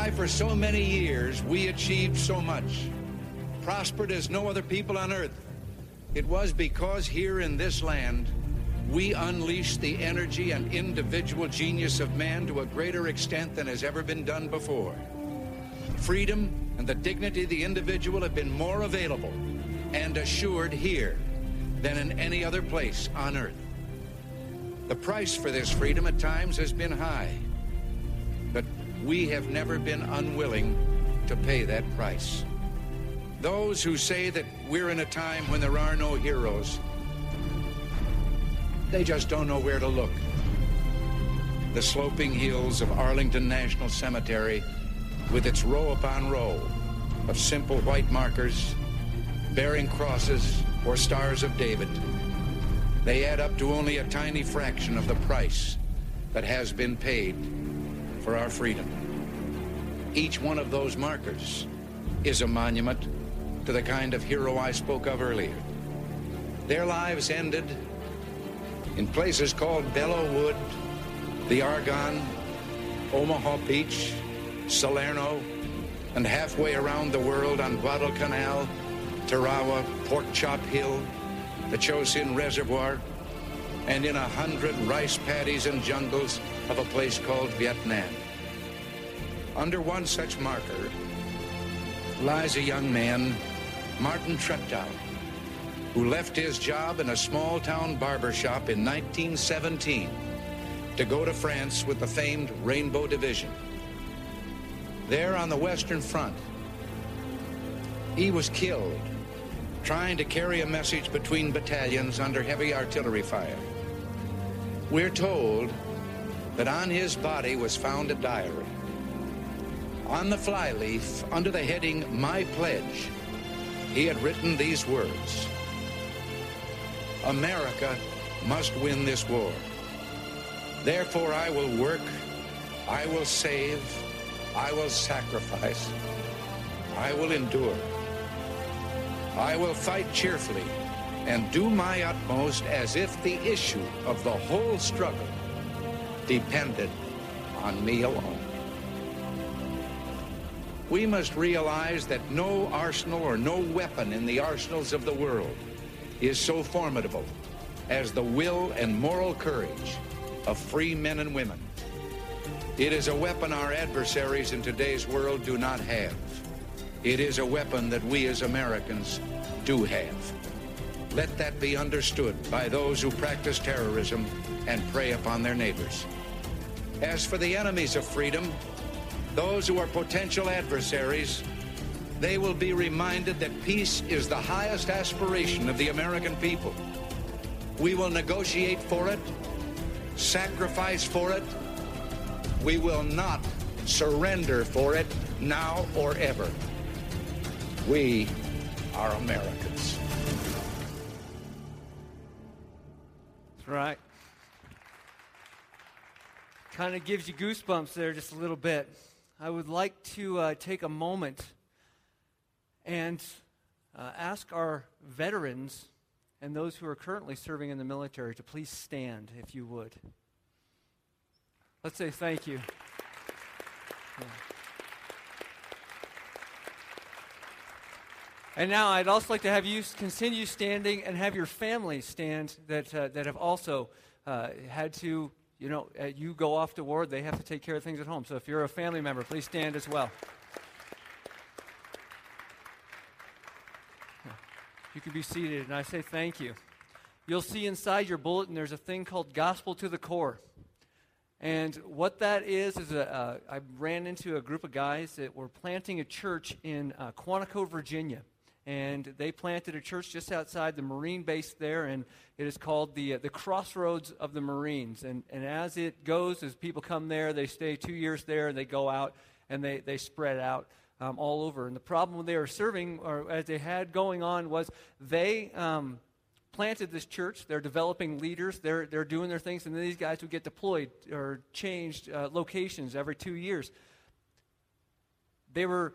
why for so many years we achieved so much, prospered as no other people on earth. It was because here in this land, we unleashed the energy and individual genius of man to a greater extent than has ever been done before. Freedom and the dignity of the individual have been more available and assured here than in any other place on earth. The price for this freedom at times has been high, we have never been unwilling to pay that price. Those who say that we're in a time when there are no heroes, they just don't know where to look. The sloping hills of Arlington National Cemetery, with its row upon row of simple white markers bearing crosses or stars of David, they add up to only a tiny fraction of the price that has been paid for our freedom. Each one of those markers is a monument to the kind of hero I spoke of earlier. Their lives ended in places called Belleau Wood, the Argonne, Omaha Beach, Salerno, and halfway around the world on Guadalcanal, Tarawa, Pork Chop Hill, the Chosin Reservoir, and in a hundred rice paddies and jungles of a place called Vietnam. Under one such marker lies a young man, Martin Treptow, who left his job in a small town barber shop in 1917 to go to France with the famed Rainbow Division. There on the Western Front, he was killed trying to carry a message between battalions under heavy artillery fire. We're told that on his body was found a diary. On the flyleaf, under the heading My Pledge, he had written these words America must win this war. Therefore, I will work, I will save, I will sacrifice, I will endure. I will fight cheerfully and do my utmost as if the issue of the whole struggle depended on me alone. We must realize that no arsenal or no weapon in the arsenals of the world is so formidable as the will and moral courage of free men and women. It is a weapon our adversaries in today's world do not have. It is a weapon that we as Americans do have. Let that be understood by those who practice terrorism and prey upon their neighbors. As for the enemies of freedom, those who are potential adversaries, they will be reminded that peace is the highest aspiration of the American people. We will negotiate for it, sacrifice for it. We will not surrender for it now or ever. We are Americans. That's right. Kind of gives you goosebumps there just a little bit. I would like to uh, take a moment and uh, ask our veterans and those who are currently serving in the military to please stand, if you would. Let's say thank you. Yeah. And now I'd also like to have you continue standing and have your families stand that, uh, that have also uh, had to, you know, uh, you go off to war, they have to take care of things at home. So if you're a family member, please stand as well. You can be seated, and I say thank you. You'll see inside your bulletin there's a thing called Gospel to the Core. And what that is, is a, uh, I ran into a group of guys that were planting a church in uh, Quantico, Virginia and they planted a church just outside the Marine base there, and it is called the, uh, the Crossroads of the Marines. And, and as it goes, as people come there, they stay two years there, and they go out, and they, they spread out um, all over. And the problem they were serving, or as they had going on, was they um, planted this church. They're developing leaders. They're, they're doing their things, and then these guys would get deployed or changed uh, locations every two years. They were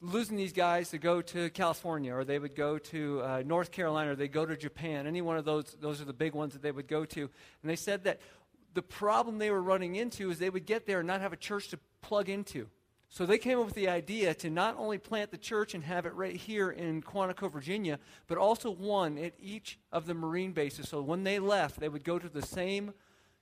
losing these guys to go to California or they would go to uh, North Carolina or they go to Japan. Any one of those, those are the big ones that they would go to. And they said that the problem they were running into is they would get there and not have a church to plug into. So they came up with the idea to not only plant the church and have it right here in Quantico, Virginia, but also one at each of the Marine bases. So when they left, they would go to the same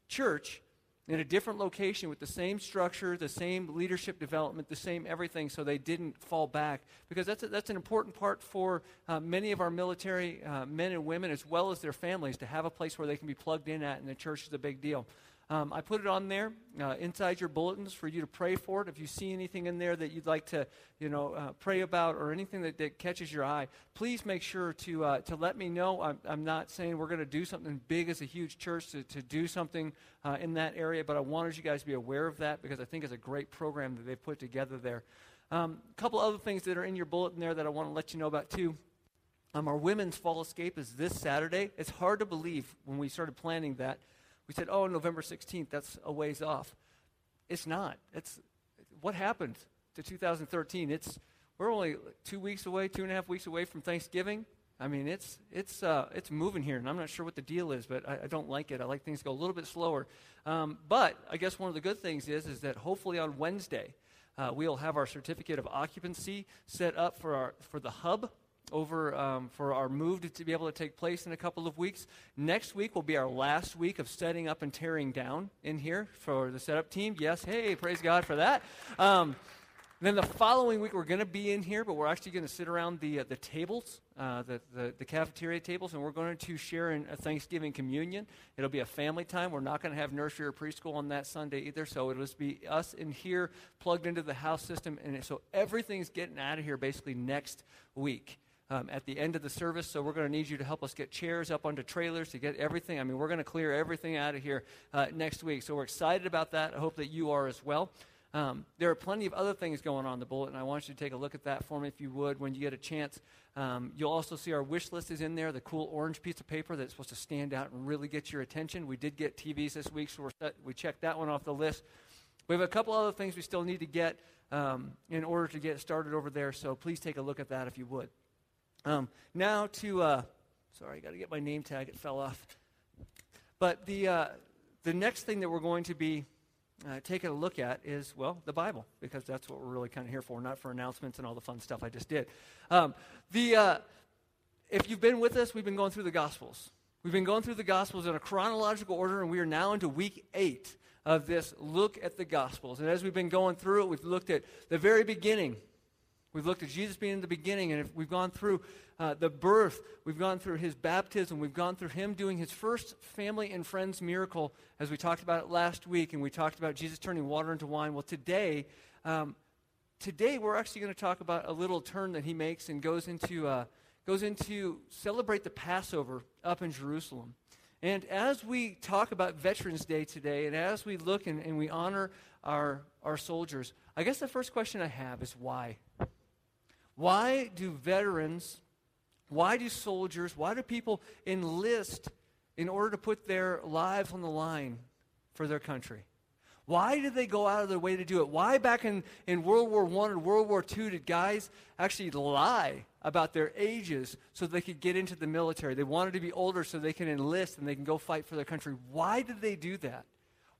church in a different location with the same structure, the same leadership development, the same everything, so they didn't fall back. Because that's, a, that's an important part for uh, many of our military uh, men and women, as well as their families, to have a place where they can be plugged in at, and the church is a big deal. Um, I put it on there uh, inside your bulletins for you to pray for it. If you see anything in there that you'd like to, you know, uh, pray about or anything that, that, catches your eye, please make sure to uh, to let me know. I'm, I'm not saying we're going to do something big as a huge church to, to do something uh, in that area, but I wanted you guys to be aware of that because I think it's a great program that they've put together there. A um, couple other things that are in your bulletin there that I want to let you know about too. Um, our women's fall escape is this Saturday. It's hard to believe when we started planning that we said, oh, November 16th, that's a ways off. It's not. It's what happened to 2013. It's we're only two weeks away, two and a half weeks away from Thanksgiving. I mean, it's it's uh, it's moving here, and I'm not sure what the deal is, but I, I don't like it. I like things to go a little bit slower. Um, but I guess one of the good things is is that hopefully on Wednesday uh, we'll have our certificate of occupancy set up for our for the hub over um, for our move to, to, be able to take place in a couple of weeks. Next week will be our last week of setting up and tearing down in here for the setup team. Yes, hey, praise God for that. Um, then the following week, we're going to be in here, but we're actually going to sit around the, uh, the tables, uh, the, the, the, cafeteria tables, and we're going to share in a Thanksgiving communion. It'll be a family time. We're not going to have nursery or preschool on that Sunday either, so it'll just be us in here plugged into the house system. And so everything's getting out of here basically next week um, at the end of the service. So we're going to need you to help us get chairs up onto trailers to get everything. I mean, we're going to clear everything out of here uh, next week. So we're excited about that. I hope that you are as well. Um, there are plenty of other things going on in the bulletin. And I want you to take a look at that for me if you would when you get a chance. Um, you'll also see our wish list is in there, the cool orange piece of paper that's supposed to stand out and really get your attention. We did get TVs this week, so set, we checked that one off the list. We have a couple other things we still need to get um, in order to get started over there, so please take a look at that if you would. Um, now to, uh, sorry, I got to get my name tag. It fell off. But the, uh, the next thing that we're going to be uh, taking a look at is, well, the Bible, because that's what we're really kind of here for, not for announcements and all the fun stuff I just did. Um, the, uh, if you've been with us, we've been going through the Gospels. We've been going through the Gospels in a chronological order, and we are now into week eight of this look at the Gospels. And as we've been going through it, we've looked at the very beginning We've looked at Jesus being in the beginning, and we've gone through uh, the birth, we've gone through his baptism, we've gone through him doing his first family and friends miracle, as we talked about it last week, and we talked about Jesus turning water into wine. Well, today, um, today we're actually going to talk about a little turn that he makes and goes into uh, goes into celebrate the Passover up in Jerusalem. And as we talk about Veterans Day today, and as we look and, and we honor our, our soldiers, I guess the first question I have is why? Why do veterans, why do soldiers, why do people enlist in order to put their lives on the line for their country? Why did they go out of their way to do it? Why back in, in World War I and World War II did guys actually lie about their ages so they could get into the military? They wanted to be older so they can enlist and they can go fight for their country. Why did they do that?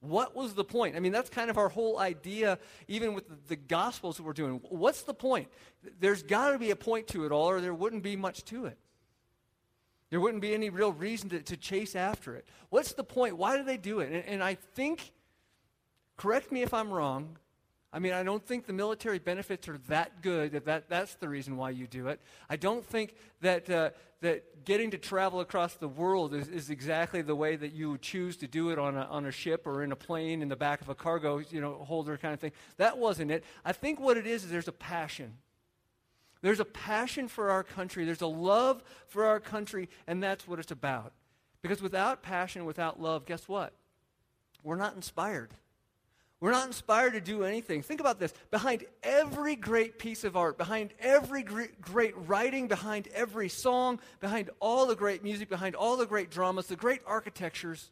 What was the point? I mean, that's kind of our whole idea, even with the, Gospels that we're doing. What's the point? There's got to be a point to it all, or there wouldn't be much to it. There wouldn't be any real reason to, to chase after it. What's the point? Why do they do it? And, and I think, correct me if I'm wrong, I mean, I don't think the military benefits are that good that, that that's the reason why you do it. I don't think that, uh, that getting to travel across the world is, is exactly the way that you choose to do it on a, on a ship or in a plane in the back of a cargo you know, holder kind of thing. That wasn't it. I think what it is is there's a passion. There's a passion for our country. There's a love for our country, and that's what it's about. Because without passion, without love, guess what? We're not inspired. We're not inspired to do anything. Think about this. Behind every great piece of art, behind every great writing, behind every song, behind all the great music, behind all the great dramas, the great architectures,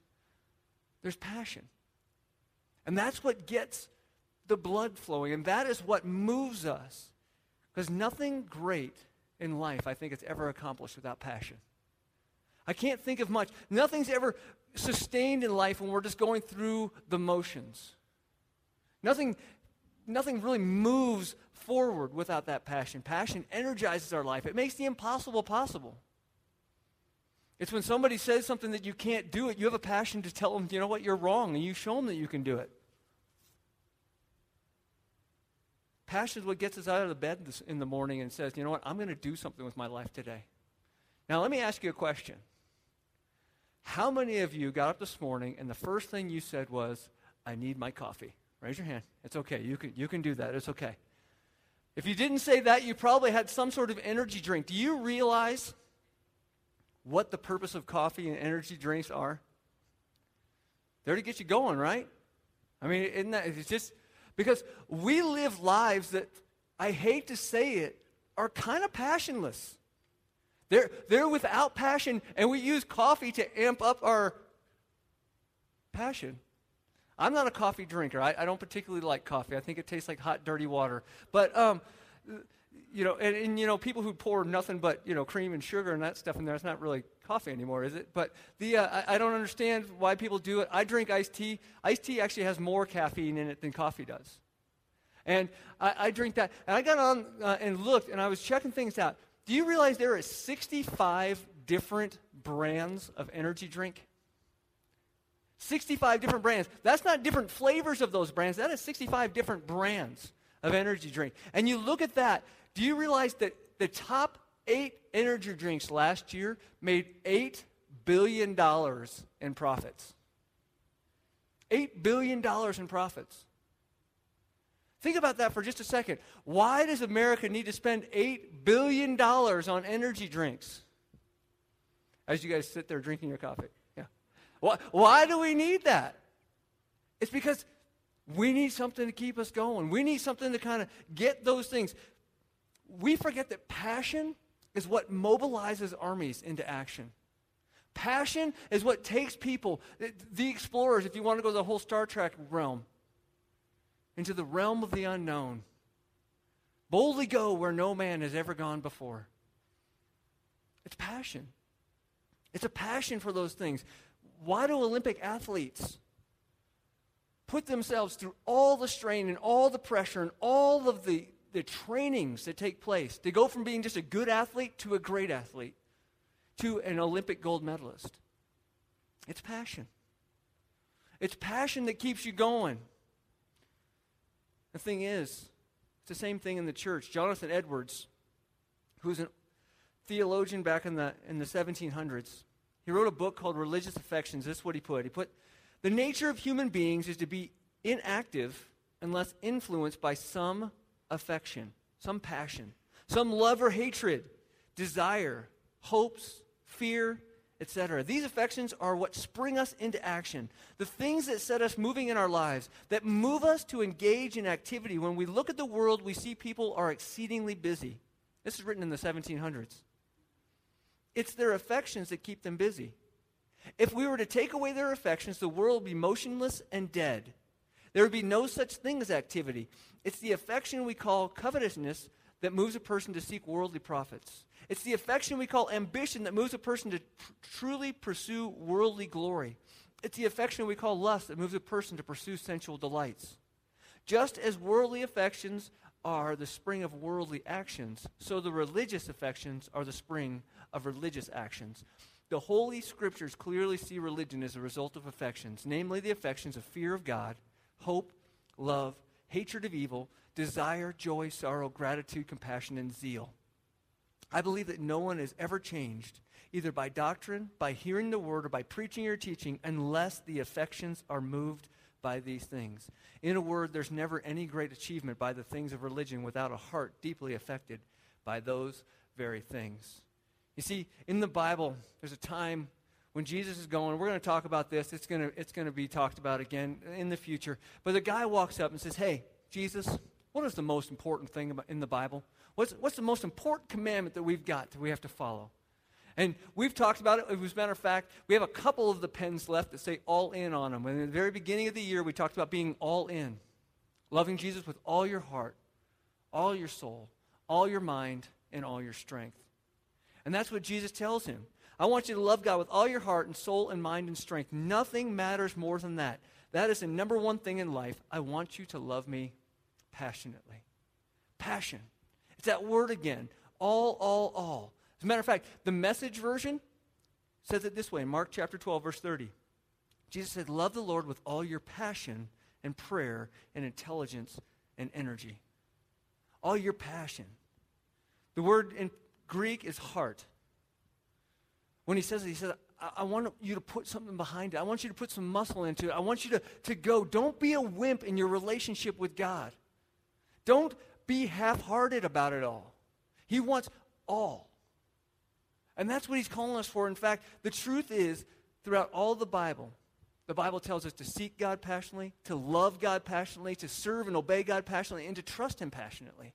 there's passion. And that's what gets the blood flowing, and that is what moves us. Because nothing great in life, I think, is ever accomplished without passion. I can't think of much. Nothing's ever sustained in life when we're just going through the motions. Nothing nothing really moves forward without that passion. Passion energizes our life, it makes the impossible possible. It's when somebody says something that you can't do it, you have a passion to tell them, you know what, you're wrong, and you show them that you can do it. Passion is what gets us out of the bed in the morning and says, you know what, I'm going to do something with my life today. Now, let me ask you a question. How many of you got up this morning and the first thing you said was, I need my coffee? Raise your hand. It's okay. You can, you can do that. It's okay. If you didn't say that, you probably had some sort of energy drink. Do you realize what the purpose of coffee and energy drinks are? They're to get you going, right? I mean, isn't that, it's just because we live lives that, I hate to say it, are kind of passionless. They're, they're without passion, and we use coffee to amp up our passion. I'm not a coffee drinker. I, I don't particularly like coffee. I think it tastes like hot, dirty water. But, um, you know, and, and, you know, people who pour nothing but, you know, cream and sugar and that stuff in there, it's not really coffee anymore, is it? But the, uh, I, I, don't understand why people do it. I drink iced tea. Iced tea actually has more caffeine in it than coffee does. And I, I drink that. And I got on uh, and looked, and I was checking things out. Do you realize there are 65 different brands of energy drink? 65 different brands. That's not different flavors of those brands. That is 65 different brands of energy drink. And you look at that, do you realize that the top eight energy drinks last year made $8 billion in profits? $8 billion in profits. Think about that for just a second. Why does America need to spend $8 billion on energy drinks? As you guys sit there drinking your coffee. Why, why do we need that? It's because we need something to keep us going. We need something to kind of get those things. We forget that passion is what mobilizes armies into action. Passion is what takes people, the explorers, if you want to go to the whole Star Trek realm, into the realm of the unknown. Boldly go where no man has ever gone before. It's passion. It's a passion for those things. Why do Olympic athletes put themselves through all the strain and all the pressure and all of the, the trainings that take place to go from being just a good athlete to a great athlete to an Olympic gold medalist? It's passion. It's passion that keeps you going. The thing is, it's the same thing in the church. Jonathan Edwards, who's a theologian back in the, in the 1700s, he wrote a book called Religious Affections. This is what he put. He put, The nature of human beings is to be inactive unless influenced by some affection, some passion, some love or hatred, desire, hopes, fear, etc. These affections are what spring us into action. The things that set us moving in our lives, that move us to engage in activity. When we look at the world, we see people are exceedingly busy. This is written in the 1700s. It's their affections that keep them busy. If we were to take away their affections, the world would be motionless and dead. There would be no such thing as activity. It's the affection we call covetousness that moves a person to seek worldly profits. It's the affection we call ambition that moves a person to tr- truly pursue worldly glory. It's the affection we call lust that moves a person to pursue sensual delights. Just as worldly affections are the spring of worldly actions, so the religious affections are the spring of religious actions. The Holy Scriptures clearly see religion as a result of affections, namely the affections of fear of God, hope, love, hatred of evil, desire, joy, sorrow, gratitude, compassion, and zeal. I believe that no one is ever changed, either by doctrine, by hearing the word, or by preaching or teaching, unless the affections are moved by these things. In a word, there's never any great achievement by the things of religion without a heart deeply affected by those very things. You see, in the Bible, there's a time when Jesus is going, we're going to talk about this. It's going to, it's going to be talked about again in the future. But the guy walks up and says, Hey, Jesus, what is the most important thing in the Bible? What's, what's the most important commandment that we've got that we have to follow? And we've talked about it. As a matter of fact, we have a couple of the pens left that say all in on them. And in the very beginning of the year, we talked about being all in, loving Jesus with all your heart, all your soul, all your mind, and all your strength. And that's what Jesus tells him. I want you to love God with all your heart and soul and mind and strength. Nothing matters more than that. That is the number one thing in life. I want you to love me passionately. Passion. It's that word again. All, all, all. As a matter of fact, the message version says it this way in Mark chapter 12, verse 30. Jesus said, Love the Lord with all your passion and prayer and intelligence and energy. All your passion. The word in Greek is heart. When he says it, he says, I, want you to put something behind it. I want you to put some muscle into it. I want you to, to go. Don't be a wimp in your relationship with God. Don't be half hearted about it all. He wants all. And that's what he's calling us for. In fact, the truth is, throughout all the Bible, the Bible tells us to seek God passionately, to love God passionately, to serve and obey God passionately, and to trust Him passionately.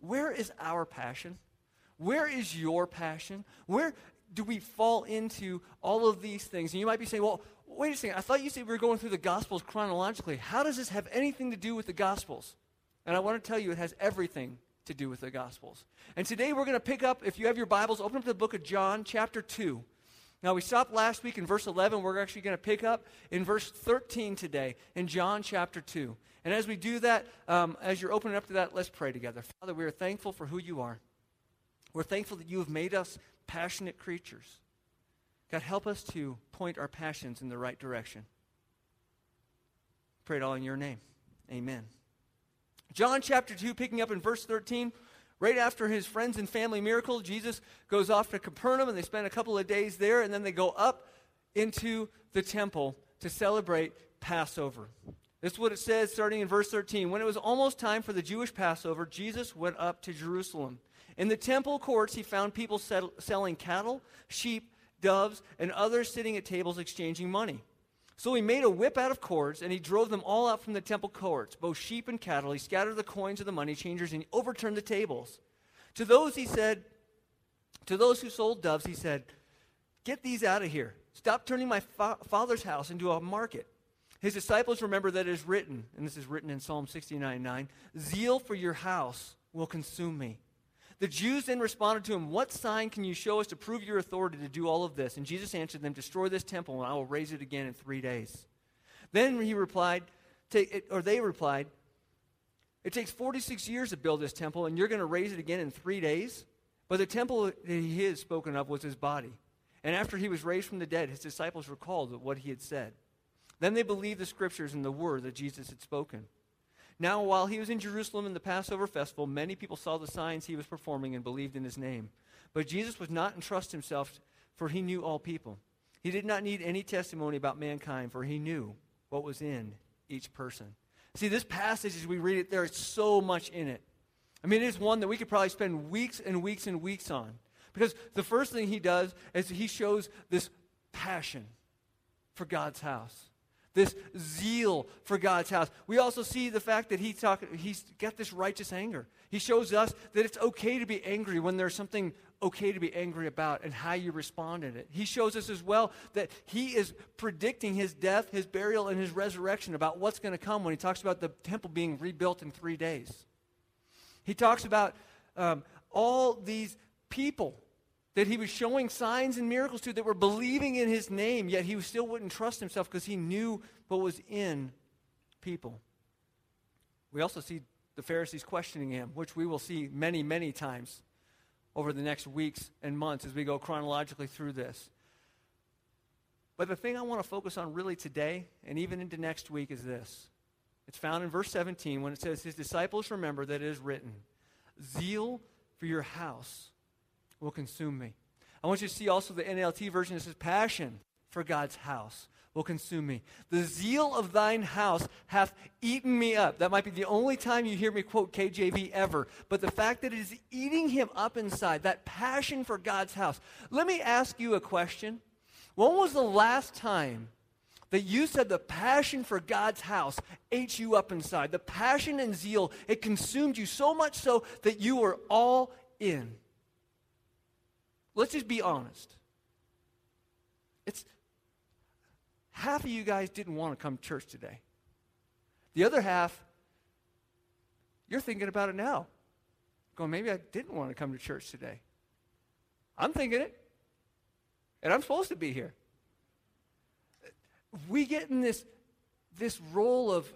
Where is our passion? Where is your passion? Where do we fall into all of these things? And you might be saying, well, wait a second. I thought you said we were going through the Gospels chronologically. How does this have anything to do with the Gospels? And I want to tell you, it has everything to do with the Gospels. And today we're going to pick up, if you have your Bibles, open up the book of John, chapter 2. Now, we stopped last week in verse 11. We're actually going to pick up in verse 13 today in John chapter 2. And as we do that, um, as you're opening up to that, let's pray together. Father, we are thankful for who you are. We're thankful that you have made us passionate creatures. God, help us to point our passions in the right direction. Pray it all in your name. Amen. John chapter 2, picking up in verse 13. Right after his friends and family miracle, Jesus goes off to Capernaum and they spend a couple of days there, and then they go up into the temple to celebrate Passover. This is what it says starting in verse 13. When it was almost time for the Jewish Passover, Jesus went up to Jerusalem. In the temple courts, he found people sell- selling cattle, sheep, doves, and others sitting at tables exchanging money. So he made a whip out of cords, and he drove them all out from the temple courts, both sheep and cattle. He scattered the coins of the money changers, and he overturned the tables. To those he said, to those who sold doves, he said, Get these out of here. Stop turning my fa- father's house into a market. His disciples remember that it is written, and this is written in Psalm 69 9, Zeal for your house will consume me. The Jews then responded to him, What sign can you show us to prove your authority to do all of this? And Jesus answered them, Destroy this temple, and I will raise it again in three days. Then he replied, or they replied, It takes 46 years to build this temple, and you're going to raise it again in three days? But the temple that he had spoken of was his body. And after he was raised from the dead, his disciples recalled what he had said. Then they believed the scriptures and the word that Jesus had spoken. Now, while he was in Jerusalem in the Passover festival, many people saw the signs he was performing and believed in his name. But Jesus would not entrust himself, for he knew all people. He did not need any testimony about mankind, for he knew what was in each person. See, this passage, as we read it, there is so much in it. I mean, it is one that we could probably spend weeks and weeks and weeks on. Because the first thing he does is he shows this passion for God's house this zeal for God's house. We also see the fact that he talk, he's got this righteous anger. He shows us that it's okay to be angry when there's something okay to be angry about and how you respond in it. He shows us as well that he is predicting his death, his burial, and his resurrection about what's going to come when he talks about the temple being rebuilt in three days. He talks about um, all these people that he was showing signs and miracles to that were believing in his name, yet he still wouldn't trust himself because he knew what was in people. We also see the Pharisees questioning him, which we will see many, many times over the next weeks and months as we go chronologically through this. But the thing I want to focus on really today and even into next week is this. It's found in verse 17 when it says, His disciples remember that it is written, Zeal for your house will consume me. I want you to see also the NLT version It says, Passion for God's house will consume me. The zeal of thine house hath eaten me up. That might be the only time you hear me quote KJV ever. But the fact that it is eating him up inside, that passion for God's house. Let me ask you a question. When was the last time that you said the passion for God's house ate you up inside? The passion and zeal, it consumed you so much so that you were all in. Let's just be honest. It's half of you guys didn't want to come to church today. The other half, you're thinking about it now. Going, maybe I didn't want to come to church today. I'm thinking it. And I'm supposed to be here. We get in this, this role of,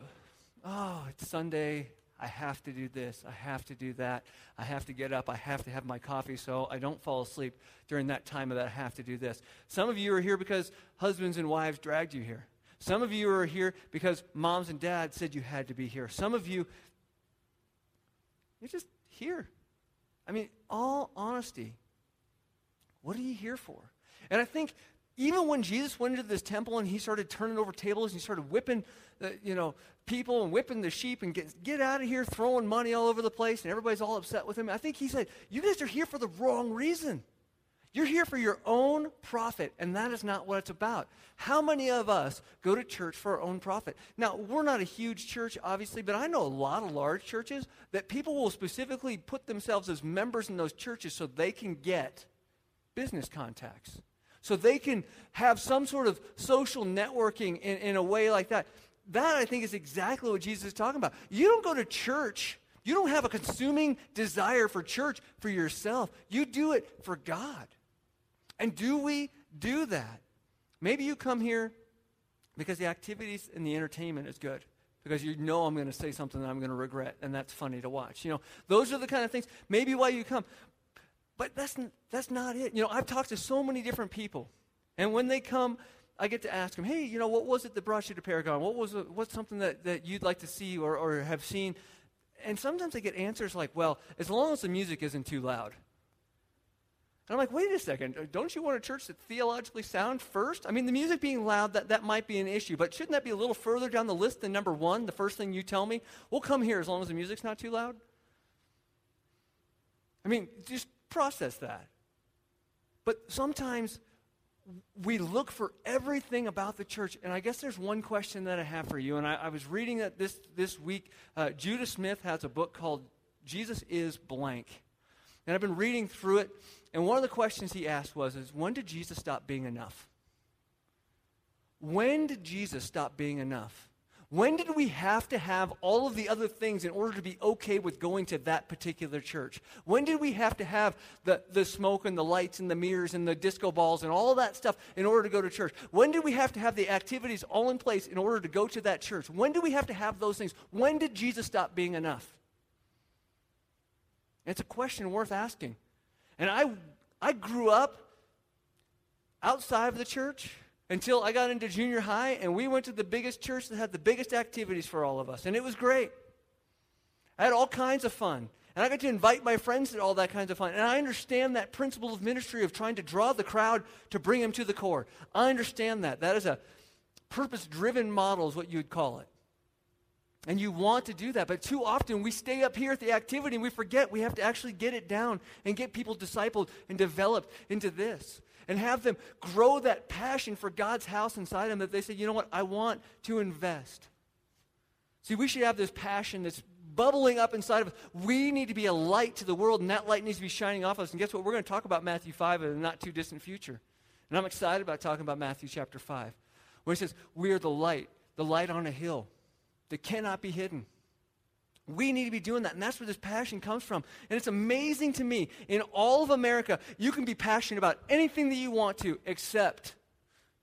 oh, it's Sunday. I have to do this. I have to do that. I have to get up. I have to have my coffee so I don't fall asleep during that time of that I have to do this. Some of you are here because husbands and wives dragged you here. Some of you are here because moms and dads said you had to be here. Some of you, you're just here. I mean, all honesty, what are you here for? And I think even when Jesus went into this temple and he started turning over tables and he started whipping, the, you know, people and whipping the sheep and get, get out of here, throwing money all over the place, and everybody's all upset with him. I think he said, You guys are here for the wrong reason. You're here for your own profit, and that is not what it's about. How many of us go to church for our own profit? Now, we're not a huge church, obviously, but I know a lot of large churches that people will specifically put themselves as members in those churches so they can get business contacts so they can have some sort of social networking in, in a way like that. That, I think, is exactly what Jesus is talking about. You don't go to church, you don't have a consuming desire for church for yourself. You do it for God. And do we do that? Maybe you come here because the activities and the entertainment is good because you know I'm going to say something that I'm going to regret, and that's funny to watch. You know, those are the kind of things. Maybe why you come. But that's, that's not it. You know, I've talked to so many different people. And when they come, I get to ask them, hey, you know, what was it that brought you to Paragon? What was it, what's something that, that you'd like to see or, or have seen? And sometimes I get answers like, well, as long as the music isn't too loud. And I'm like, wait a second, uh, don't you want a church that's theologically sound first? I mean, the music being loud, that, that might be an issue, but shouldn't that be a little further down the list than number one, the first thing you tell me? We'll come here as long as the music's not too loud. I mean, just process that. But sometimes we look for everything about the church. And I guess there's one question that I have for you. And I, I was reading that this, this week. Uh, Judah Smith has a book called Jesus is Blank. And I've been reading through it. And one of the questions he asked was, is when did Jesus stop being enough? When did Jesus stop being enough? When did we have to have all of the other things in order to be okay with going to that particular church? When did we have to have the, the smoke and the lights and the mirrors and the disco balls and all that stuff in order to go to church? When did we have to have the activities all in place in order to go to that church? When did we have to have those things? When did Jesus stop being enough? It's a question worth asking. And I, I grew up outside of the church until I got into junior high and we went to the biggest church that had the biggest activities for all of us. And it was great. I had all kinds of fun. And I got to invite my friends to all that kinds of fun. And I understand that principle of ministry of trying to draw the crowd to bring them to the core. I understand that. That is a purpose driven model, is what you'd call it. And you want to do that. But too often we stay up here at the activity and we forget we have to actually get it down and get people discipled and developed into this and have them grow that passion for God's house inside them that they say, you know what, I want to invest. See, we should have this passion that's bubbling up inside of us. We need to be a light to the world, and that light needs to be shining off us. And guess what? We're going to talk about Matthew 5 in the not too distant future. And I'm excited about talking about Matthew chapter 5, where it says, We are the light, the light on a hill that cannot be hidden. We need to be doing that. And that's where this passion comes from. And it's amazing to me, in all of America, you can be passionate about anything that you want to except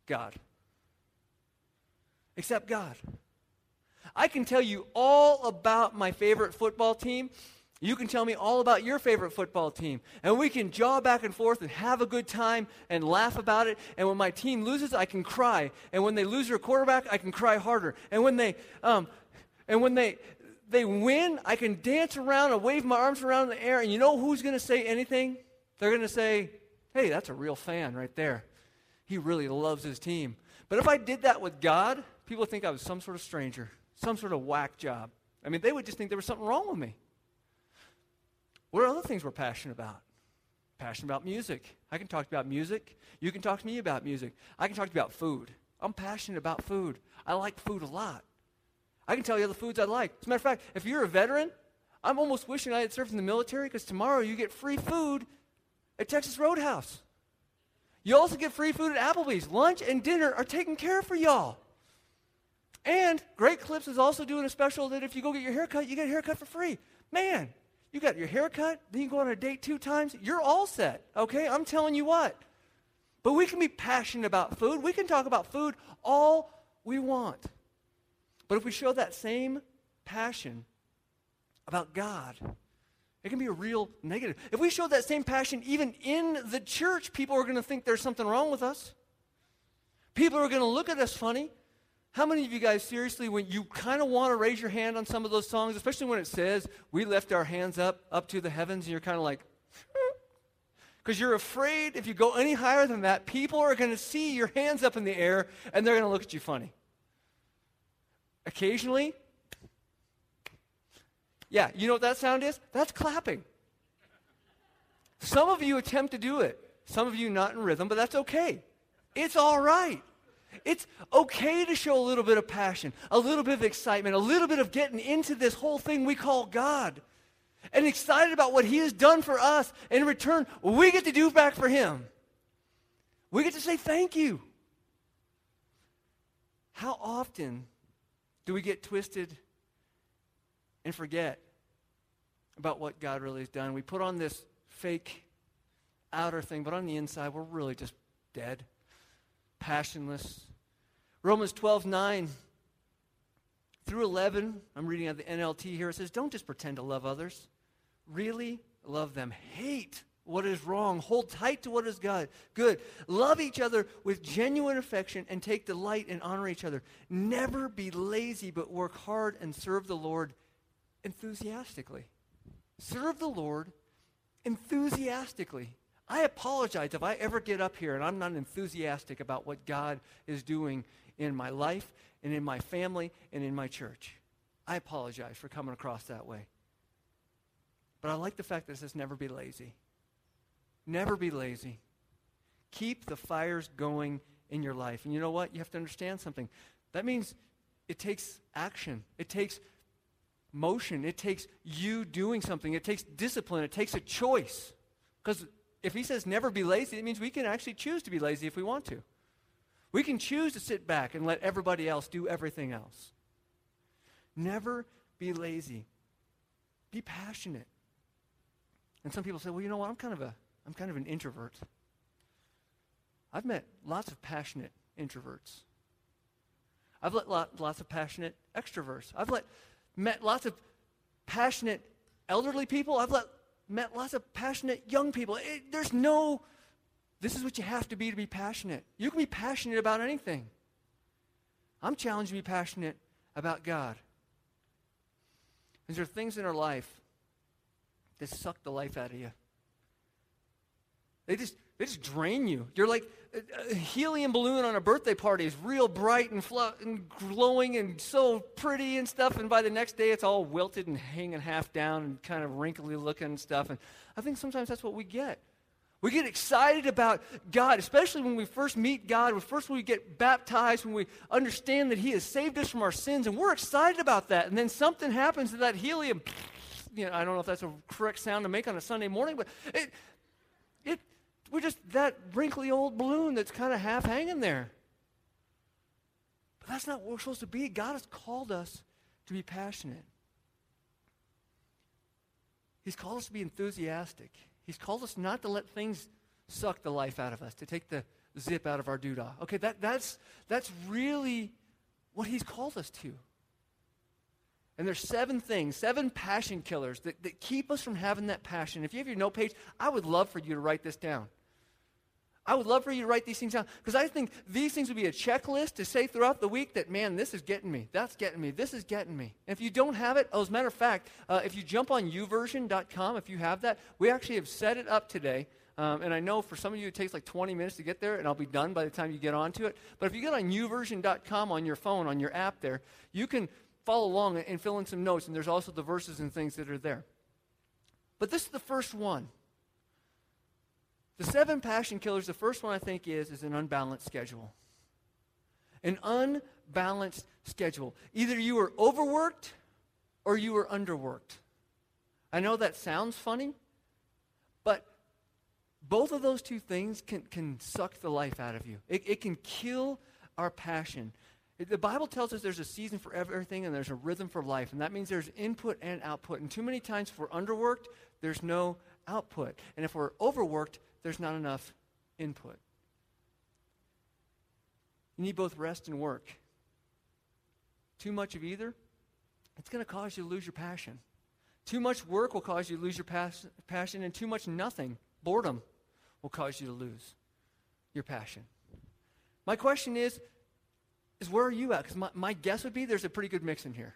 God. Except God. I can tell you all about my favorite football team. You can tell me all about your favorite football team. And we can jaw back and forth and have a good time and laugh about it. And when my team loses, I can cry. And when they lose their quarterback, I can cry harder. And when they, um, and when they, they win, I can dance around and wave my arms around in the air, and you know who's going to say anything? They're going to say, hey, that's a real fan right there. He really loves his team. But if I did that with God, people would think I was some sort of stranger, some sort of whack job. I mean, they would just think there was something wrong with me. What are other things we're passionate about? Passionate about music. I can talk about music. You can talk to me about music. I can talk to you about food. I'm passionate about food. I like food a lot. I can tell you the foods I like. As a matter of fact, if you're a veteran, I'm almost wishing I had served in the military because tomorrow you get free food at Texas Roadhouse. You also get free food at Applebee's. Lunch and dinner are taken care of for y'all. And Great Clips is also doing a special that if you go get your haircut, you get a haircut for free. Man, you got your haircut, then you go on a date two times, you're all set. Okay? I'm telling you what. But we can be passionate about food. We can talk about food all we want. But if we show that same passion about God, it can be a real negative. If we show that same passion even in the church, people are going to think there's something wrong with us. People are going to look at us funny. How many of you guys, seriously, when you kind of want to raise your hand on some of those songs, especially when it says, we lift our hands up, up to the heavens, and you're kind of like, hmm? because you're afraid if you go any higher than that, people are going to see your hands up in the air and they're going to look at you funny. Occasionally, yeah, you know what that sound is? That's clapping. Some of you attempt to do it, some of you not in rhythm, but that's okay. It's all right. It's okay to show a little bit of passion, a little bit of excitement, a little bit of getting into this whole thing we call God and excited about what He has done for us. In return, we get to do back for Him. We get to say thank you. How often do we get twisted and forget about what God really has done? We put on this fake outer thing, but on the inside, we're really just dead, passionless. Romans 12 9 through 11, I'm reading out the NLT here, it says, Don't just pretend to love others. Really love them. Hate what is wrong. Hold tight to what is God. Good. Love each other with genuine affection and take delight and honor each other. Never be lazy, but work hard and serve the Lord enthusiastically. Serve the Lord enthusiastically. I apologize if I ever get up here and I'm not enthusiastic about what God is doing in my life and in my family and in my church. I apologize for coming across that way. But I like the fact that it says never be lazy. Never be lazy. Keep the fires going in your life. And you know what? You have to understand something. That means it takes action, it takes motion, it takes you doing something, it takes discipline, it takes a choice. Because if he says never be lazy, it means we can actually choose to be lazy if we want to. We can choose to sit back and let everybody else do everything else. Never be lazy. Be passionate. And some people say, well, you know what? I'm kind of, a, I'm kind of an introvert. I've met lots of passionate introverts. I've met lot, lots of passionate extroverts. I've let, met lots of passionate elderly people. I've let, met lots of passionate young people. It, there's no this is what you have to be to be passionate. You can be passionate about anything. I'm challenged to be passionate about God. Is there are things in our life that suck the life out of you? They just they just drain you. You're like a helium balloon on a birthday party is real bright and, flo- and glowing and so pretty and stuff, and by the next day it's all wilted and hanging half down and kind of wrinkly looking and stuff. And I think sometimes that's what we get. We get excited about God, especially when we first meet God, when first we get baptized, when we understand that He has saved us from our sins, and we're excited about that. And then something happens to that helium. You know, I don't know if that's a correct sound to make on a Sunday morning, but it, it, we're just that wrinkly old balloon that's kind of half hanging there. But that's not what we're supposed to be. God has called us to be passionate. He's called us to be enthusiastic. He's called us not to let things suck the life out of us, to take the zip out of our doodah. Okay, that, that's, that's really what he's called us to. And there's seven things, seven passion killers that, that keep us from having that passion. If you have your note page, I would love for you to write this down. I would love for you to write these things down because I think these things would be a checklist to say throughout the week that, man, this is getting me. That's getting me. This is getting me. And if you don't have it, oh, as a matter of fact, uh, if you jump on youversion.com, if you have that, we actually have set it up today. Um, and I know for some of you it takes like 20 minutes to get there, and I'll be done by the time you get onto it. But if you get on youversion.com on your phone, on your app there, you can follow along and fill in some notes, and there's also the verses and things that are there. But this is the first one. The seven passion killers, the first one I think is, is an unbalanced schedule. An unbalanced schedule. Either you are overworked or you are underworked. I know that sounds funny, but both of those two things can, can suck the life out of you. It, it can kill our passion. The Bible tells us there's a season for everything and there's a rhythm for life, and that means there's input and output. And too many times, if we're underworked, there's no output. And if we're overworked, there's not enough input. You need both rest and work. Too much of either it's going to cause you to lose your passion. Too much work will cause you to lose your pas- passion, and too much nothing, boredom, will cause you to lose your passion. My question is, is where are you at? Because my, my guess would be there's a pretty good mix in here.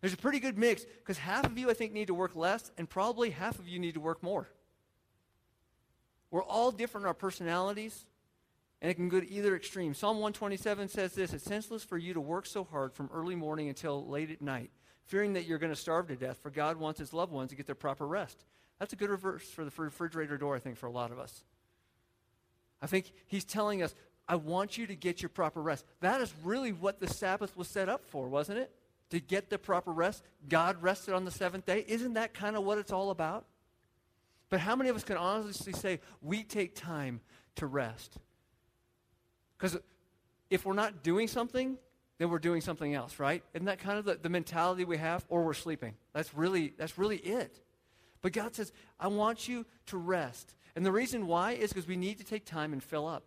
There's a pretty good mix because half of you, I think, need to work less, and probably half of you need to work more. We're all different in our personalities, and it can go to either extreme. Psalm 127 says this It's senseless for you to work so hard from early morning until late at night, fearing that you're going to starve to death, for God wants his loved ones to get their proper rest. That's a good reverse for the refrigerator door, I think, for a lot of us. I think he's telling us, I want you to get your proper rest. That is really what the Sabbath was set up for, wasn't it? To get the proper rest. God rested on the seventh day. Isn't that kind of what it's all about? But how many of us can honestly say we take time to rest? Because if we're not doing something, then we're doing something else, right? Isn't that kind of the, the mentality we have? Or we're sleeping. That's really, that's really it. But God says, I want you to rest. And the reason why is because we need to take time and fill up.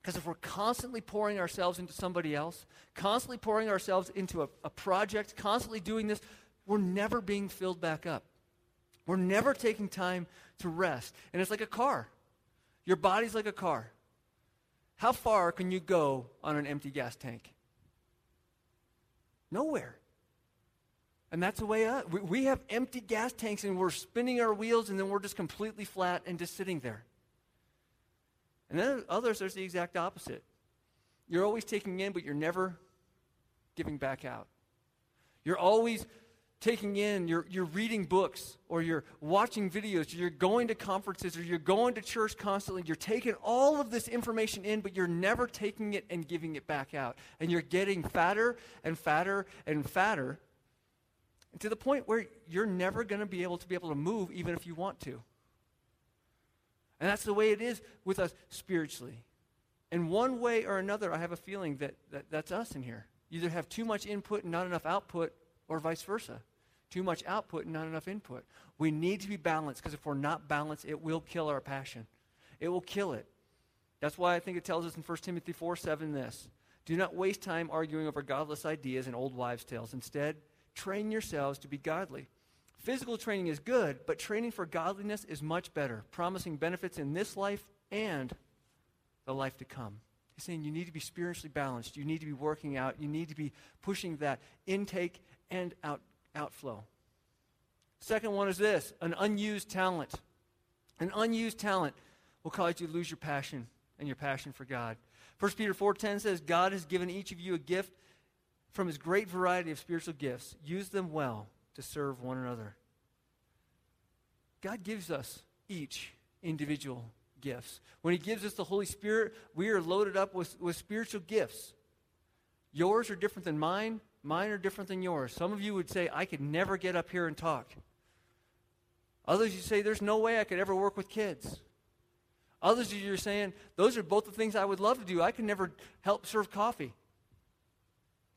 Because if we're constantly pouring ourselves into somebody else, constantly pouring ourselves into a, a project, constantly doing this, we're never being filled back up. We're never taking time to rest. And it's like a car. Your body's like a car. How far can you go on an empty gas tank? Nowhere. And that's the way up. We, we have empty gas tanks and we're spinning our wheels and then we're just completely flat and just sitting there. And then others, there's the exact opposite. You're always taking in, but you're never giving back out. You're always taking in, you're, you're reading books, or you're watching videos, you're going to conferences, or you're going to church constantly. You're taking all of this information in, but you're never taking it and giving it back out. And you're getting fatter and fatter and fatter to the point where you're never going to be able to be able to move even if you want to. And that's the way it is with us spiritually. In one way or another, I have a feeling that, that that's us in here. You either have too much input and not enough output, or vice versa. Too much output and not enough input. We need to be balanced because if we're not balanced, it will kill our passion. It will kill it. That's why I think it tells us in 1 Timothy 4 7 this Do not waste time arguing over godless ideas and old wives' tales. Instead, train yourselves to be godly. Physical training is good, but training for godliness is much better, promising benefits in this life and the life to come. He's saying you need to be spiritually balanced. You need to be working out. You need to be pushing that intake and out, outflow. Second one is this an unused talent. An unused talent will cause you to lose your passion and your passion for God. 1 Peter 4:10 says God has given each of you a gift from his great variety of spiritual gifts. Use them well to serve one another. God gives us each individual gifts. When He gives us the Holy Spirit, we are loaded up with, with spiritual gifts. Yours are different than mine, mine are different than yours. Some of you would say, I could never get up here and talk. Others, you say, there's no way I could ever work with kids. Others, you're saying, those are both the things I would love to do. I could never help serve coffee.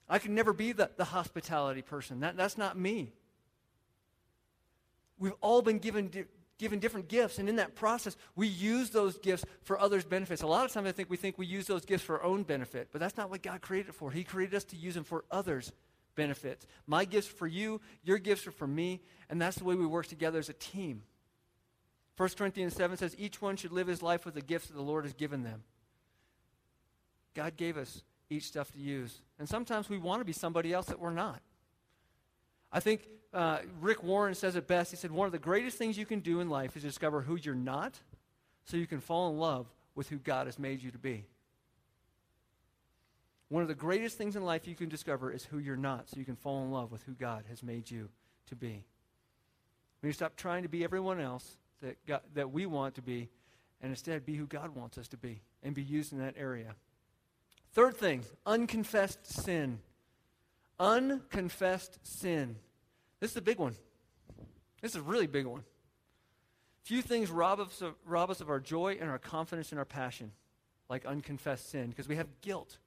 I could never be the, the hospitality person. That, that's not me. We've all been given, di- given different gifts, and in that process, we use those gifts for others' benefits. A lot of times, I think we think we use those gifts for our own benefit, but that's not what God created it for. He created us to use them for others' benefits. My gifts for you, your gifts are for me, and that's the way we work together as a team. 1 Corinthians 7 says, Each one should live his life with the gifts that the Lord has given them. God gave us each stuff to use. And sometimes we want to be somebody else that we're not. I think uh, Rick Warren says it best. He said, One of the greatest things you can do in life is discover who you're not so you can fall in love with who God has made you to be. One of the greatest things in life you can discover is who you're not so you can fall in love with who God has made you to be. When you stop trying to be everyone else that, God, that we want to be and instead be who God wants us to be and be used in that area. Third thing, unconfessed sin. Unconfessed sin. This is a big one. This is a really big one. Few things rob us, of, rob us of our joy and our confidence and our passion, like unconfessed sin, because we have guilt.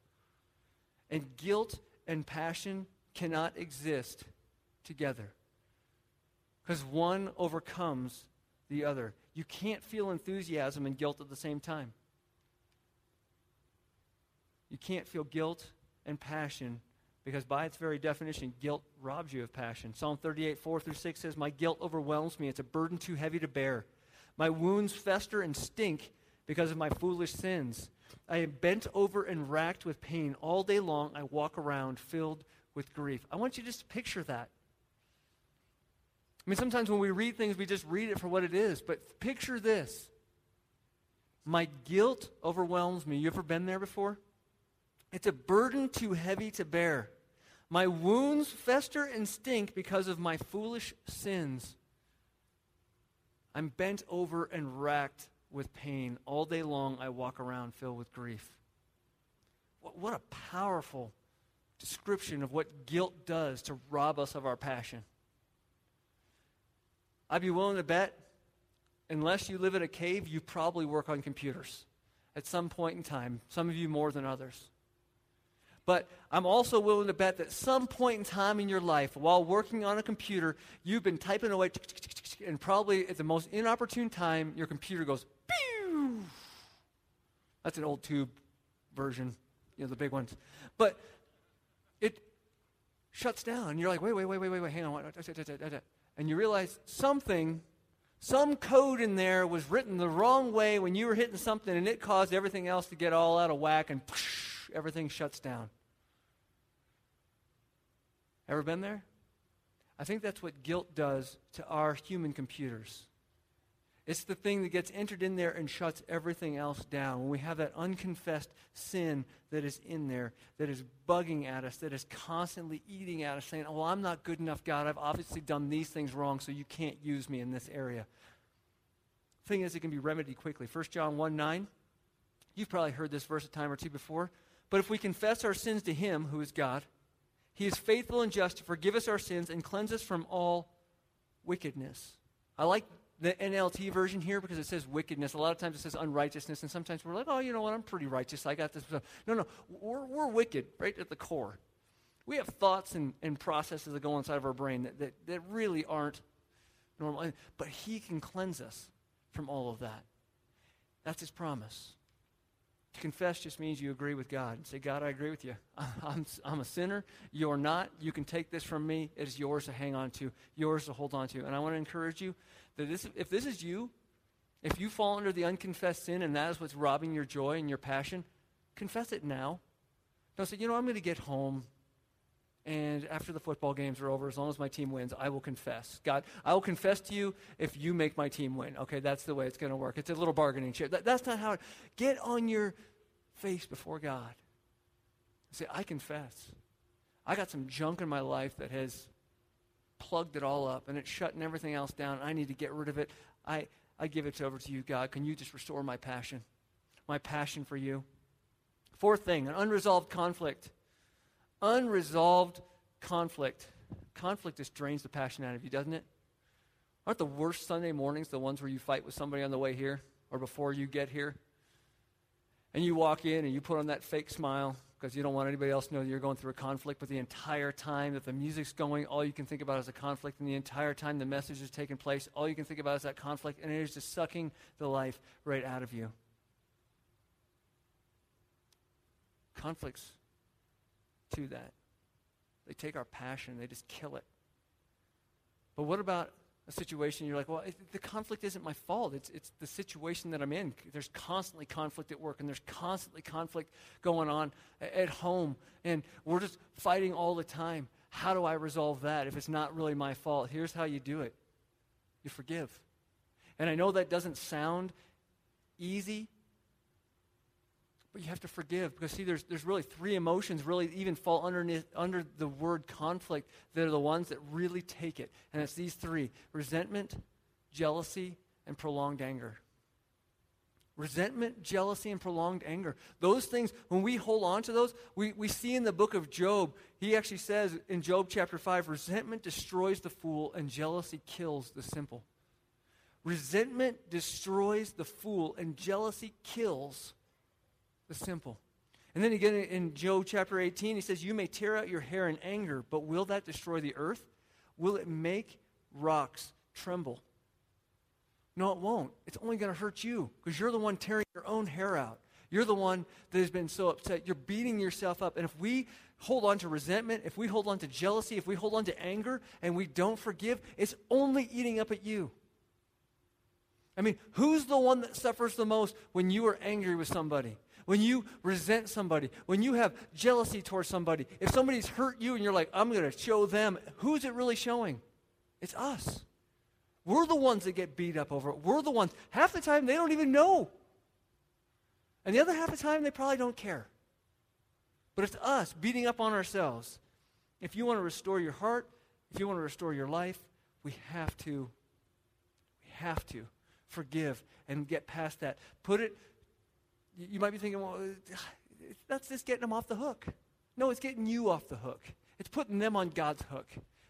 And guilt and passion cannot exist together, because one overcomes the other. You can't feel enthusiasm and guilt at the same time. You can't feel guilt and passion because by its very definition, guilt robs you of passion. Psalm 38, 4 through 6 says, My guilt overwhelms me. It's a burden too heavy to bear. My wounds fester and stink because of my foolish sins. I am bent over and racked with pain. All day long, I walk around filled with grief. I want you to just picture that. I mean, sometimes when we read things, we just read it for what it is. But picture this My guilt overwhelms me. You ever been there before? It's a burden too heavy to bear. My wounds fester and stink because of my foolish sins. I'm bent over and racked with pain. All day long, I walk around filled with grief. What, what a powerful description of what guilt does to rob us of our passion. I'd be willing to bet, unless you live in a cave, you probably work on computers at some point in time, some of you more than others. But I'm also willing to bet that some point in time in your life, while working on a computer, you've been typing away, and probably at the most inopportune time, your computer goes, pew! That's an old tube version, you know, the big ones. But it shuts down. And you're like, wait, wait, wait, wait, wait, wait, hang on. And you realize something, some code in there was written the wrong way when you were hitting something, and it caused everything else to get all out of whack, and everything shuts down. Ever been there? I think that's what guilt does to our human computers. It's the thing that gets entered in there and shuts everything else down. When we have that unconfessed sin that is in there, that is bugging at us, that is constantly eating at us, saying, Well, I'm not good enough, God. I've obviously done these things wrong, so you can't use me in this area. Thing is, it can be remedied quickly. 1 John 1 9. You've probably heard this verse a time or two before. But if we confess our sins to Him, who is God, He is faithful and just to forgive us our sins and cleanse us from all wickedness. I like the NLT version here because it says wickedness. A lot of times it says unrighteousness, and sometimes we're like, oh, you know what, I'm pretty righteous. I got this. No, no, we're, we're wicked right at the core. We have thoughts and, and processes that go inside of our brain that, that, that really aren't normal. But He can cleanse us from all of that. That's His promise. To confess just means you agree with God and say, God, I agree with you. I'm, I'm a sinner. You're not. You can take this from me. It is yours to hang on to, yours to hold on to. And I want to encourage you that this, if this is you, if you fall under the unconfessed sin and that is what's robbing your joy and your passion, confess it now. Don't say, you know, I'm going to get home and after the football games are over, as long as my team wins, I will confess. God, I will confess to you if you make my team win. Okay, that's the way it's going to work. It's a little bargaining chip. That, that's not how it. Get on your face before God. Say, I confess. I got some junk in my life that has plugged it all up and it's shutting everything else down. I need to get rid of it. I, I give it over to you, God. Can you just restore my passion? My passion for you. Fourth thing, an unresolved conflict unresolved conflict. Conflict just drains the passion out of you, doesn't it? Aren't the worst Sunday mornings the ones where you fight with somebody on the way here or before you get here? And you walk in and you put on that fake smile because you don't want anybody else to know you're going through a conflict, but the entire time that the music's going, all you can think about is a conflict, and the entire time the message is taking place, all you can think about is that conflict, and it is just sucking the life right out of you. Conflicts to that. They take our passion, they just kill it. But what about a situation you're like, well, it, the conflict isn't my fault. It's, it's the situation that I'm in. There's constantly conflict at work, and there's constantly conflict going on at home, and we're just fighting all the time. How do I resolve that if it's not really my fault? Here's how you do it you forgive. And I know that doesn't sound easy, but you have to forgive because, see, there's, there's really three emotions really even fall underneath, under the word conflict that are the ones that really take it. And it's these three resentment, jealousy, and prolonged anger. Resentment, jealousy, and prolonged anger. Those things, when we hold on to those, we, we see in the book of Job, he actually says in Job chapter 5 resentment destroys the fool, and jealousy kills the simple. Resentment destroys the fool, and jealousy kills the simple. And then again in Job chapter 18, he says, You may tear out your hair in anger, but will that destroy the earth? Will it make rocks tremble? No, it won't. It's only going to hurt you because you're the one tearing your own hair out. You're the one that has been so upset. You're beating yourself up. And if we hold on to resentment, if we hold on to jealousy, if we hold on to anger, and we don't forgive, it's only eating up at you. I mean, who's the one that suffers the most when you are angry with somebody? When you resent somebody, when you have jealousy towards somebody, if somebody's hurt you and you're like, I'm going to show them, who's it really showing? It's us. We're the ones that get beat up over it. We're the ones. Half the time, they don't even know. And the other half the time, they probably don't care. But it's us beating up on ourselves. If you want to restore your heart, if you want to restore your life, we have to, we have to forgive and get past that. Put it, you might be thinking, well, that's just getting them off the hook. No, it's getting you off the hook. It's putting them on God's hook.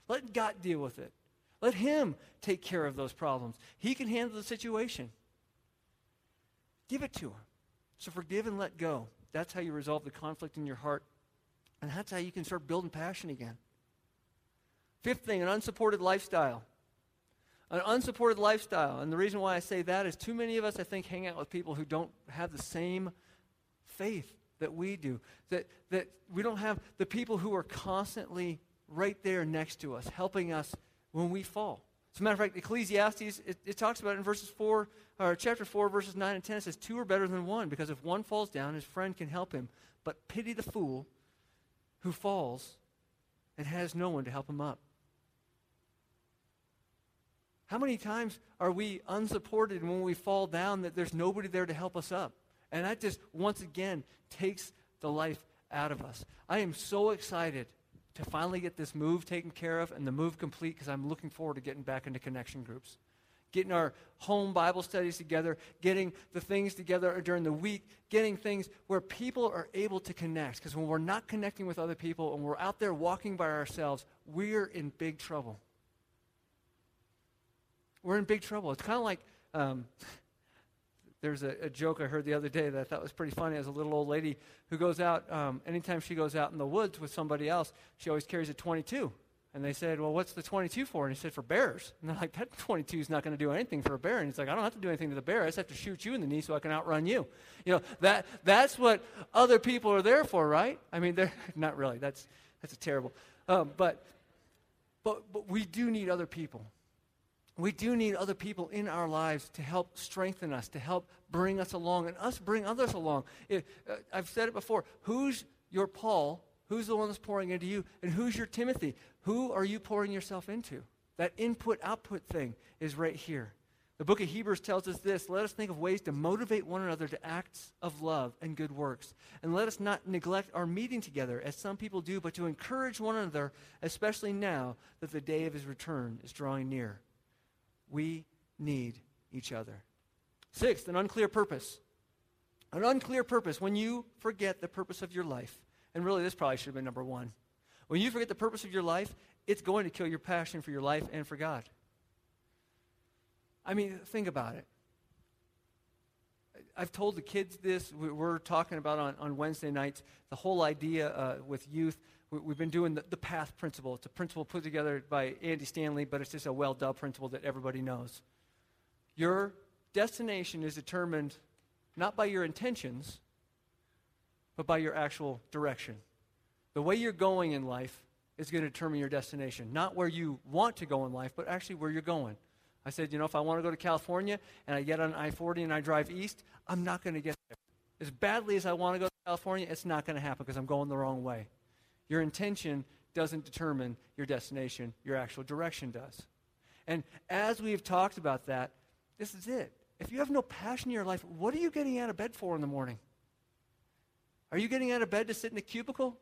Let God deal with it. Let Him take care of those problems. He can handle the situation. Give it to Him. So forgive and let go. That's how you resolve the conflict in your heart. And that's how you can start building passion again. Fifth thing, an unsupported lifestyle. An unsupported lifestyle. And the reason why I say that is too many of us, I think, hang out with people who don't have the same faith that we do. That, that we don't have the people who are constantly right there next to us, helping us when we fall. As a matter of fact, Ecclesiastes, it, it, talks about it in verses 4, or chapter 4, verses 9 and 10. It says, Two are better than one, because if one falls down, his friend can help him. But pity the fool who falls and has no one to help him up. How many times are we unsupported when we fall down that there's nobody there to help us up? And that just, once again, takes the life out of us. I am so excited to finally get this move taken care of and the move complete because I'm looking forward to getting back into connection groups. Getting our home Bible studies together, getting the things together during the week, getting things where people are able to connect. Because when we're not connecting with other people and we're out there walking by ourselves, we're in big trouble. We're in big trouble. It's kind of like um, there's a, a, joke I heard the other day that I thought was pretty funny. As a little old lady who goes out, um, anytime she goes out in the woods with somebody else, she always carries a 22. And they said, Well, what's the 22 for? And he said, For bears. And they're like, That 22 is not going to do anything for a bear. And he's like, I don't have to do anything to the bear. I just have to shoot you in the knee so I can outrun you. You know, that, that's what other people are there for, right? I mean, they're not really. That's, that's a terrible. Um, but, but, but we do need other people we do need other people in our lives to help strengthen us, to help bring us along, and us bring others along. Uh, I've said it before. Who's your Paul? Who's the one that's pouring into you? And who's your Timothy? Who are you pouring yourself into? That input output thing is right here. The book of Hebrews tells us this let us think of ways to motivate one another to acts of love and good works. And let us not neglect our meeting together, as some people do, but to encourage one another, especially now that the day of his return is drawing near. We need each other. Sixth, an unclear purpose. An unclear purpose. When you forget the purpose of your life, and really this probably should have been number one. When you forget the purpose of your life, it's going to kill your passion for your life and for God. I mean, think about it. I've told the kids this. We're talking about on, on Wednesday nights the whole idea uh, with youth we've been doing the, path principle. It's a principle put together by Andy Stanley, but it's just a well dubbed principle that everybody knows. Your destination is determined not by your intentions, but by your actual direction. The way you're going in life is going to determine your destination, not where you want to go in life, but actually where you're going. I said, you know, if I want to go to California and I get on I 40 and I drive east, I'm not going to get there. As badly as I want to go to California, it's not going to happen because I'm going the wrong way. Your intention doesn't determine your destination, your actual direction does. And as we've talked about that, this is it. If you have no passion in your life, what are you getting out of bed for in the morning? Are you getting out of bed to sit in a cubicle?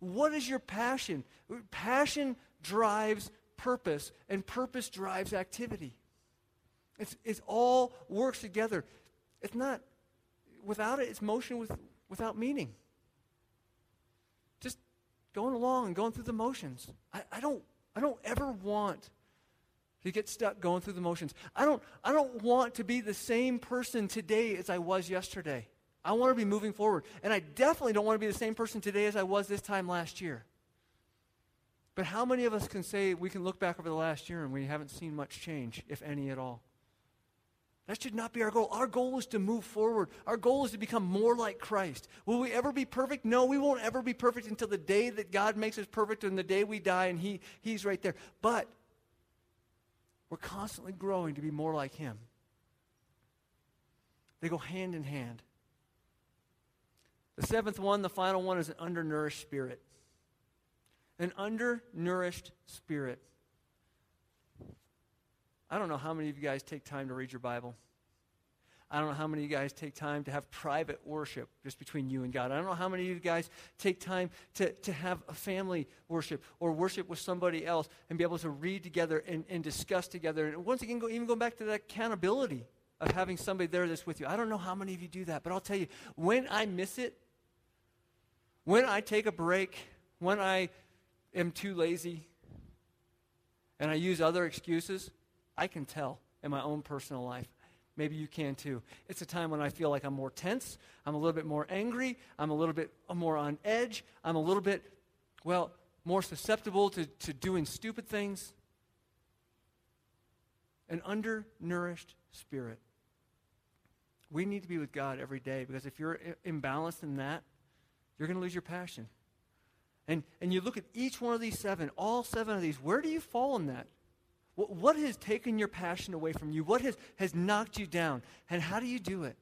What is your passion? Passion drives purpose, and purpose drives activity. It's, it's all works together. It's not, without it, it's motion with, without meaning going along and going through the motions. I, I, don't, I don't ever want to get stuck going through the motions. I don't, I don't want to be the same person today as I was yesterday. I want to be moving forward. And I definitely don't want to be the same person today as I was this time last year. But how many of us can say we can look back over the last year and we haven't seen much change, if any at all? That should not be our goal. Our goal is to move forward. Our goal is to become more like Christ. Will we ever be perfect? No, we won't ever be perfect until the day that God makes us perfect and the day we die and he, He's right there. But we're constantly growing to be more like Him. They go hand in hand. The seventh one, the final one, is an undernourished spirit. An undernourished spirit. I don't know how many of you guys take time to read your Bible. I don't know how many of you guys take time to have private worship just between you and God. I don't know how many of you guys take time to, to have a family worship or worship with somebody else and be able to read together and, and discuss together. And once again, go, even going back to that accountability of having somebody there that's with you. I don't know how many of you do that, but I'll tell you, when I miss it, when I take a break, when I am too lazy, and I use other excuses, I can tell in my own personal life. Maybe you can too. It's a time when I feel like I'm more tense. I'm a little bit more angry. I'm a little bit more on edge. I'm a little bit, well, more susceptible to, to doing stupid things. An undernourished spirit. We need to be with God every day because if you're imbalanced in that, you're going to lose your passion. And, and you look at each one of these seven, all seven of these, where do you fall in that? What has taken your passion away from you? What has, has knocked you down? And how do you do it?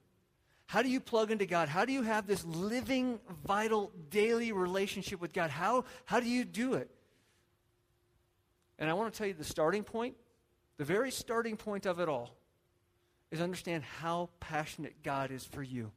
How do you plug into God? How do you have this living, vital, daily relationship with God? How, how do you do it? And I want to tell you the starting point, the very starting point of it all, is understand how passionate God is for you.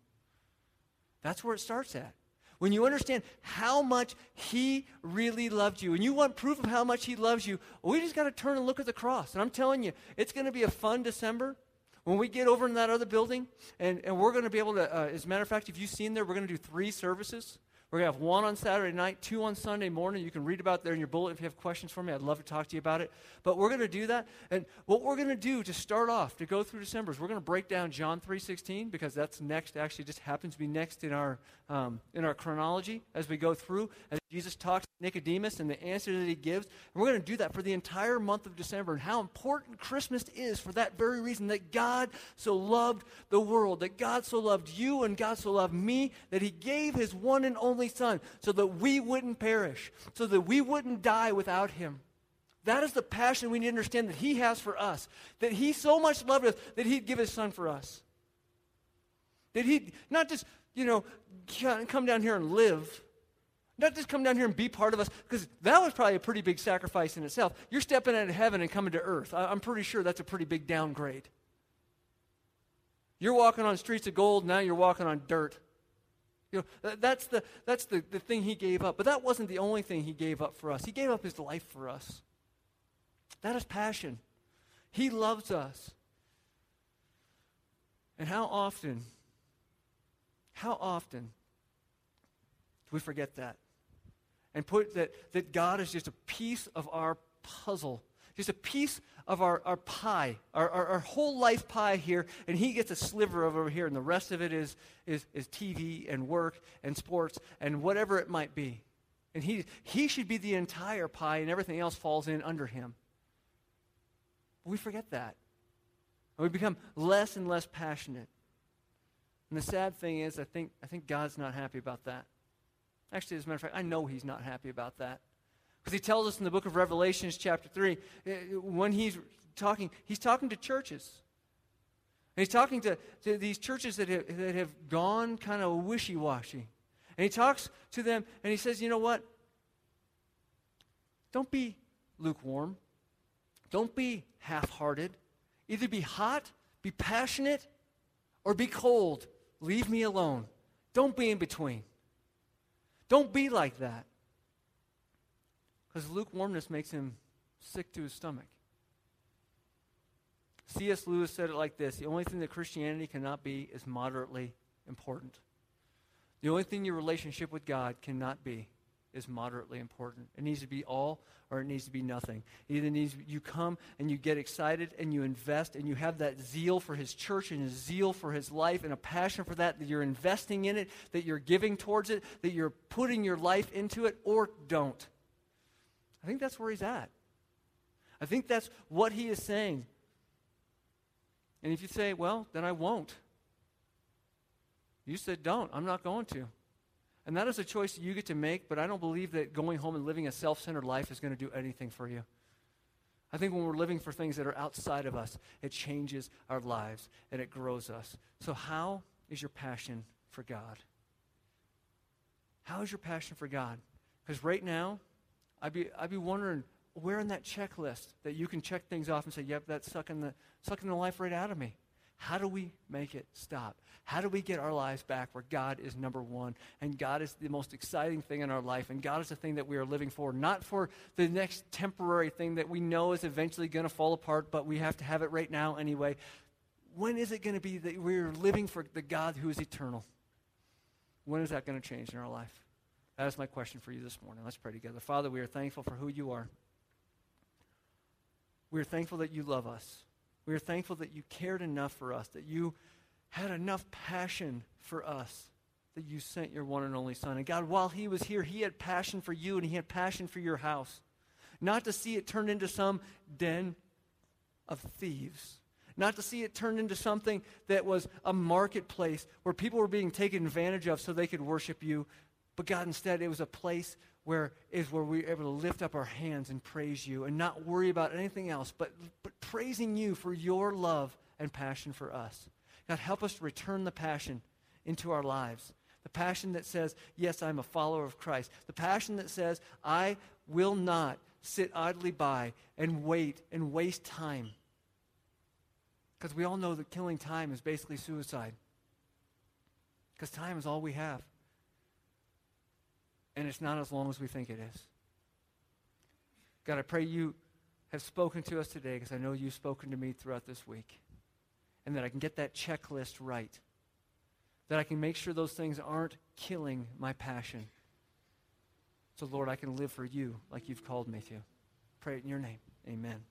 That's where it starts at when you understand how much He really loved you, and you want proof of how much He loves you, we just got to turn and look at the cross. And I'm telling you, it's going to be a fun December when we get over in that other building, and, and we're going to be able to, uh, as a matter of fact, if you've seen there, we're going to do three services. We're going to have one on Saturday night, two on Sunday morning. You can read about there in your bullet if you have questions for me. I'd love to talk to you about it. But we're going to do that. And what we're going to do to start off, to go through December, is we're going to break down John 3.16 because that's next, actually just happens to be next in our, um, in our chronology as we go through. Jesus talks to Nicodemus and the answer that he gives. And we're going to do that for the entire month of December and how important Christmas is for that very reason that God so loved the world, that God so loved you and God so loved me that he gave his one and only Son so that we wouldn't perish, so that we wouldn't die without him. That is the passion we need to understand that he has for us, that he so much loved us that he'd give his Son for us. That he'd not just, you know, come down here and live not just come down here and be part of us, because that was probably a pretty big sacrifice in itself. You're stepping out of heaven and coming to earth. I, am pretty sure that's a pretty big downgrade. You're walking on streets of gold, now you're walking on dirt. You know, that's the, that's the, the thing he gave up. But that wasn't the only thing he gave up for us. He gave up his life for us. That is passion. He loves us. And how often, how often do we forget that? And put that, that God is just a piece of our puzzle, just a piece of our, our pie, our, our, our, whole life pie here, and He gets a sliver of over here, and the rest of it is, is, is TV and work and sports and whatever it might be. And he, he should be the entire pie, and everything else falls in under Him. But we forget that. And we become less and less passionate. And the sad thing is, I think, I think God's not happy about that. Actually, as a matter of fact, I know he's not happy about that. Because he tells us in the book of Revelations, chapter 3, eh, when he's talking, he's talking to churches. And he's talking to, to these churches that have, that have gone kind of wishy washy. And he talks to them and he says, you know what? Don't be lukewarm. Don't be half hearted. Either be hot, be passionate, or be cold. Leave me alone. Don't be in between. Don't be like that. Because lukewarmness makes him sick to his stomach. C.S. Lewis said it like this The only thing that Christianity cannot be is moderately important. The only thing your relationship with God cannot be is moderately important. It needs to be all or it needs to be nothing. It either needs you come and you get excited and you invest and you have that zeal for his church and a zeal for his life and a passion for that that you're investing in it, that you're giving towards it, that you're putting your life into it or don't. I think that's where he's at. I think that's what he is saying. And if you say, well, then I won't. You said, don't. I'm not going to. And that is a choice that you get to make, but I don't believe that going home and living a self centered life is going to do anything for you. I think when we're living for things that are outside of us, it changes our lives and it grows us. So, how is your passion for God? How is your passion for God? Because right now, I'd be, I'd be wondering where in that checklist that you can check things off and say, yep, that's sucking the, sucking the life right out of me. How do we make it stop? How do we get our lives back where God is number one and God is the most exciting thing in our life and God is the thing that we are living for, not for the next temporary thing that we know is eventually going to fall apart, but we have to have it right now anyway. When is it going to be that we're living for the God who is eternal? When is that going to change in our life? That is my question for you this morning. Let's pray together. Father, we are thankful for who you are. We are thankful that you love us. We are thankful that you cared enough for us, that you had enough passion for us, that you sent your one and only Son. And God, while he was here, he had passion for you and he had passion for your house. Not to see it turned into some den of thieves. Not to see it turned into something that was a marketplace where people were being taken advantage of so they could worship you. But God, instead, it was a place where is where we're able to lift up our hands and praise you and not worry about anything else, but, but praising you for your love and passion for us. God, help us to return the passion into our lives. The passion that says, Yes, I'm a follower of Christ. The passion that says, I will not sit idly by and wait and waste time. Because we all know that killing time is basically suicide. Because time is all we have and it's not as long as we think it is. God, I pray you have spoken to us today because I know you've spoken to me throughout this week. And that I can get that checklist right. That I can make sure those things aren't killing my passion. So, Lord, I can live for you like you've called me to. Pray it in your name. Amen.